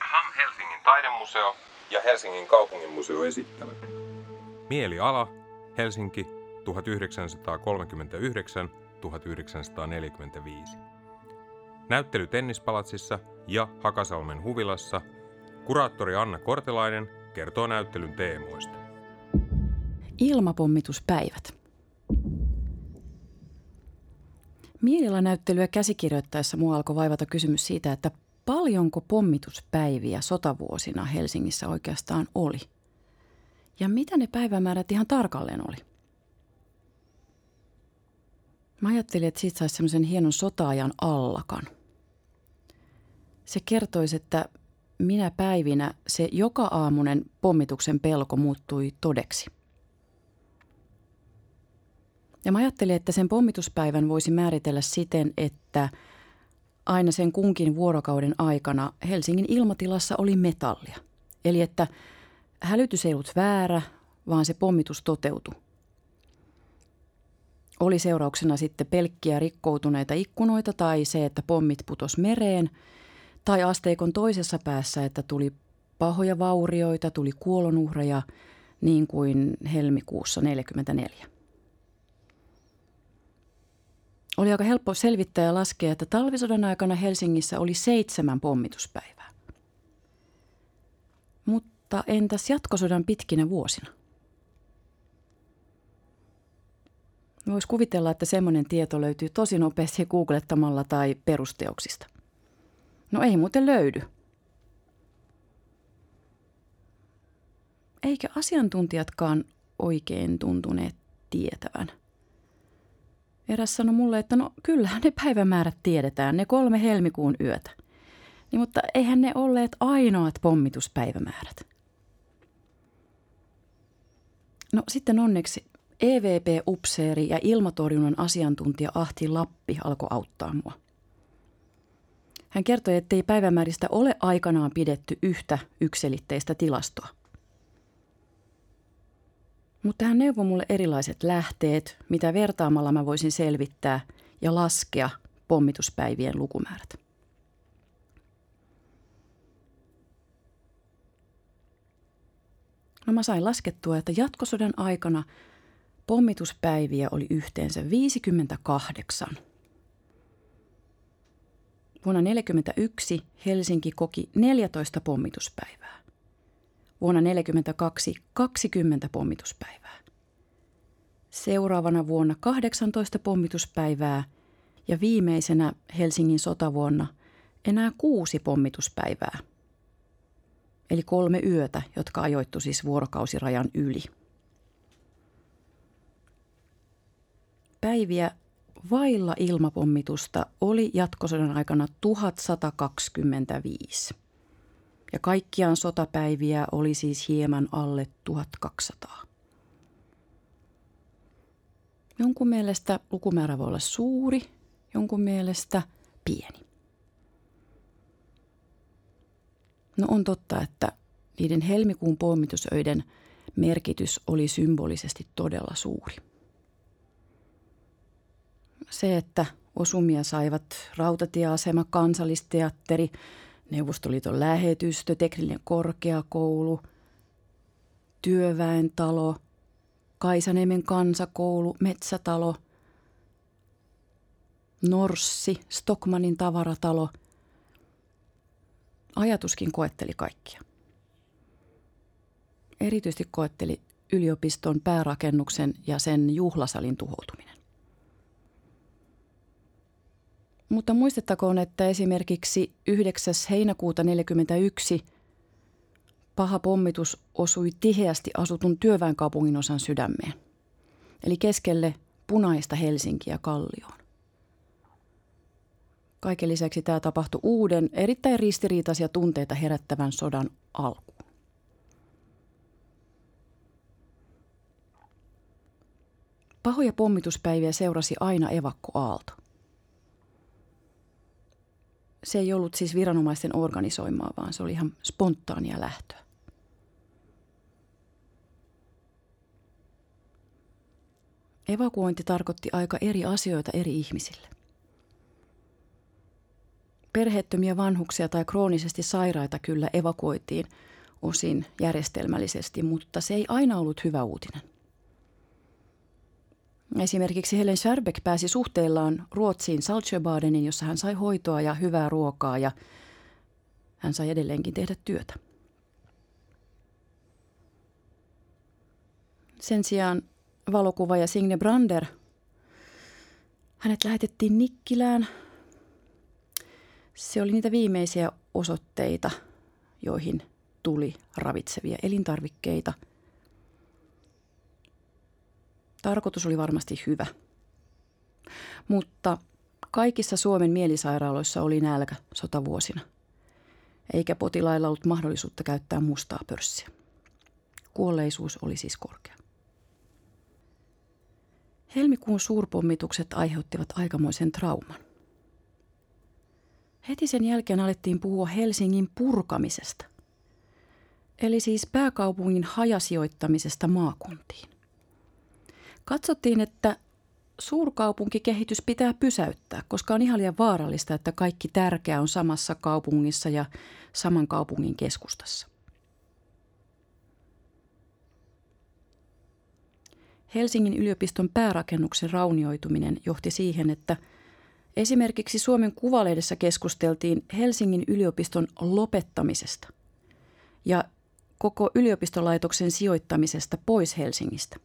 Ham Helsingin taidemuseo ja Helsingin kaupunginmuseo esittävät. Mieliala, Helsinki, 1939-1945. Näyttely Tennispalatsissa ja Hakasalmen huvilassa. Kuraattori Anna Kortelainen kertoo näyttelyn teemoista. Ilmapommituspäivät. Mielialanäyttelyä käsikirjoittaessa mua alkoi vaivata kysymys siitä, että paljonko pommituspäiviä sotavuosina Helsingissä oikeastaan oli. Ja mitä ne päivämäärät ihan tarkalleen oli. Mä ajattelin, että siitä saisi semmoisen hienon sotaajan allakan. Se kertoisi, että minä päivinä se joka aamunen pommituksen pelko muuttui todeksi. Ja mä ajattelin, että sen pommituspäivän voisi määritellä siten, että aina sen kunkin vuorokauden aikana Helsingin ilmatilassa oli metallia. Eli että hälytys ei ollut väärä, vaan se pommitus toteutui. Oli seurauksena sitten pelkkiä rikkoutuneita ikkunoita tai se, että pommit putos mereen, tai asteikon toisessa päässä, että tuli pahoja vaurioita, tuli kuolonuhreja, niin kuin helmikuussa 1944. Oli aika helppo selvittää ja laskea, että talvisodan aikana Helsingissä oli seitsemän pommituspäivää. Mutta entäs jatkosodan pitkinä vuosina? Voisi kuvitella, että semmoinen tieto löytyy tosi nopeasti googlettamalla tai perusteoksista. No ei muuten löydy. Eikä asiantuntijatkaan oikein tuntuneet tietävän – Eräs sanoi mulle, että no kyllähän ne päivämäärät tiedetään, ne kolme helmikuun yötä. Niin, mutta eihän ne olleet ainoat pommituspäivämäärät. No sitten onneksi EVP-upseeri ja ilmatorjunnan asiantuntija Ahti Lappi alkoi auttaa mua. Hän kertoi, ettei päivämääristä ole aikanaan pidetty yhtä ykselitteistä tilastoa. Mutta hän neuvoi mulle erilaiset lähteet, mitä vertaamalla mä voisin selvittää ja laskea pommituspäivien lukumäärät. No mä sain laskettua, että jatkosodan aikana pommituspäiviä oli yhteensä 58. Vuonna 1941 Helsinki koki 14 pommituspäivää. Vuonna 1942 20 pommituspäivää. Seuraavana vuonna 18 pommituspäivää ja viimeisenä Helsingin sotavuonna enää kuusi pommituspäivää. Eli kolme yötä, jotka ajoittu siis vuorokausirajan yli. Päiviä vailla ilmapommitusta oli jatkosodan aikana 1125 ja kaikkiaan sotapäiviä oli siis hieman alle 1200. Jonkun mielestä lukumäärä voi olla suuri, jonkun mielestä pieni. No on totta, että niiden helmikuun pommitusöiden merkitys oli symbolisesti todella suuri. Se, että osumia saivat rautatieasema, kansallisteatteri, Neuvostoliiton lähetystö, teknillinen korkeakoulu, työväentalo, Kaisaniemen kansakoulu, metsätalo, Norssi, Stockmanin tavaratalo. Ajatuskin koetteli kaikkia. Erityisesti koetteli yliopiston päärakennuksen ja sen juhlasalin tuhoutuminen. Mutta muistettakoon, että esimerkiksi 9. heinäkuuta 1941 paha pommitus osui tiheästi asutun työväenkaupungin osan sydämeen, eli keskelle punaista Helsinkiä kallioon. Kaiken lisäksi tämä tapahtui uuden, erittäin ristiriitaisia tunteita herättävän sodan alkuun. Pahoja pommituspäiviä seurasi aina evakkoaalto se ei ollut siis viranomaisten organisoimaa, vaan se oli ihan spontaania lähtöä. evakuointi tarkoitti aika eri asioita eri ihmisille. Perheettömiä vanhuksia tai kroonisesti sairaita kyllä evakuoitiin osin järjestelmällisesti, mutta se ei aina ollut hyvä uutinen. Esimerkiksi Helen Scherbeck pääsi suhteillaan Ruotsiin Saltsjöbadenin, jossa hän sai hoitoa ja hyvää ruokaa ja hän sai edelleenkin tehdä työtä. Sen sijaan valokuvaaja Signe Brander, hänet lähetettiin Nikkilään. Se oli niitä viimeisiä osoitteita, joihin tuli ravitsevia elintarvikkeita. Tarkoitus oli varmasti hyvä. Mutta kaikissa Suomen mielisairaaloissa oli nälkä sotavuosina, eikä potilailla ollut mahdollisuutta käyttää mustaa pörssiä. Kuolleisuus oli siis korkea. Helmikuun suurpommitukset aiheuttivat aikamoisen trauman. Heti sen jälkeen alettiin puhua Helsingin purkamisesta, eli siis pääkaupungin hajasijoittamisesta maakuntiin. Katsottiin, että suurkaupunkikehitys pitää pysäyttää, koska on ihan liian vaarallista, että kaikki tärkeä on samassa kaupungissa ja saman kaupungin keskustassa. Helsingin yliopiston päärakennuksen raunioituminen johti siihen, että esimerkiksi Suomen Kuvalehdessä keskusteltiin Helsingin yliopiston lopettamisesta ja koko yliopistolaitoksen sijoittamisesta pois Helsingistä.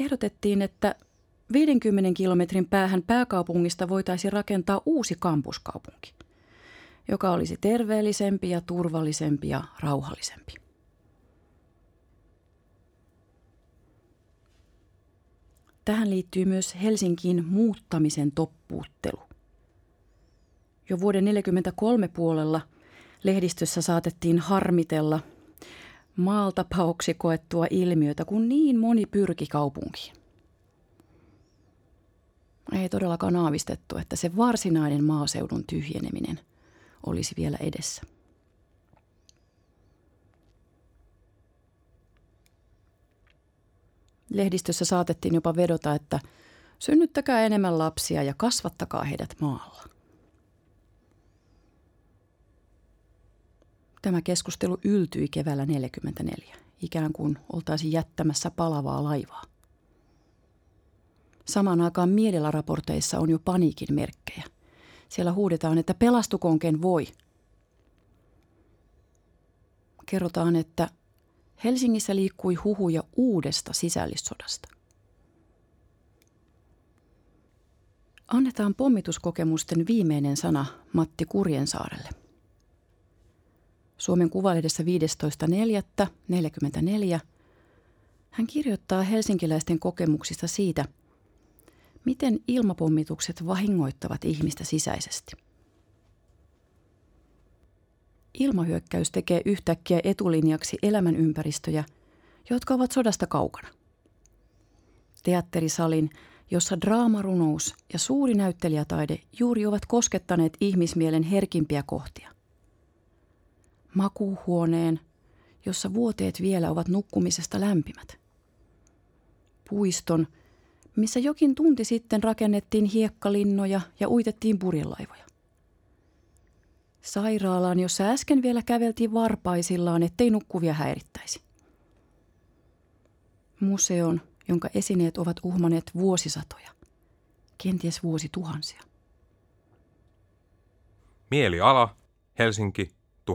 Ehdotettiin, että 50 kilometrin päähän pääkaupungista voitaisiin rakentaa uusi kampuskaupunki, joka olisi terveellisempi ja turvallisempi ja rauhallisempi. Tähän liittyy myös Helsinkiin muuttamisen toppuuttelu. Jo vuoden 1943 puolella lehdistössä saatettiin harmitella maalta pauksi koettua ilmiötä, kun niin moni pyrki kaupunkiin. Ei todellakaan aavistettu, että se varsinainen maaseudun tyhjeneminen olisi vielä edessä. Lehdistössä saatettiin jopa vedota, että synnyttäkää enemmän lapsia ja kasvattakaa heidät maalla. Tämä keskustelu yltyi keväällä 1944, ikään kuin oltaisiin jättämässä palavaa laivaa. Samaan aikaan mielelläraporteissa on jo paniikin merkkejä. Siellä huudetaan, että pelastukoon ken voi. Kerrotaan, että Helsingissä liikkui huhuja uudesta sisällissodasta. Annetaan pommituskokemusten viimeinen sana Matti Kurjensaarelle. Suomen Kuvalehdessä 15.4.44 hän kirjoittaa helsinkiläisten kokemuksista siitä, miten ilmapommitukset vahingoittavat ihmistä sisäisesti. Ilmahyökkäys tekee yhtäkkiä etulinjaksi elämänympäristöjä, jotka ovat sodasta kaukana. Teatterisalin, jossa draamarunous ja suuri näyttelijätaide juuri ovat koskettaneet ihmismielen herkimpiä kohtia. Makuuhuoneen, jossa vuoteet vielä ovat nukkumisesta lämpimät. Puiston, missä jokin tunti sitten rakennettiin hiekkalinnoja ja uitettiin purjelaivoja sairaalaan, jossa äsken vielä käveltiin varpaisillaan, ettei nukkuvia häirittäisi. Museon, jonka esineet ovat uhmaneet vuosisatoja, kenties vuosituhansia. Mieliala, Helsinki, 1939-1945.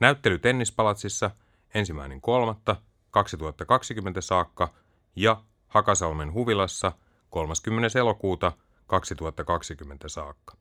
Näyttely Tennispalatsissa ensimmäinen kolmatta 2020 saakka ja Hakasalmen huvilassa – 30. elokuuta 2020 saakka.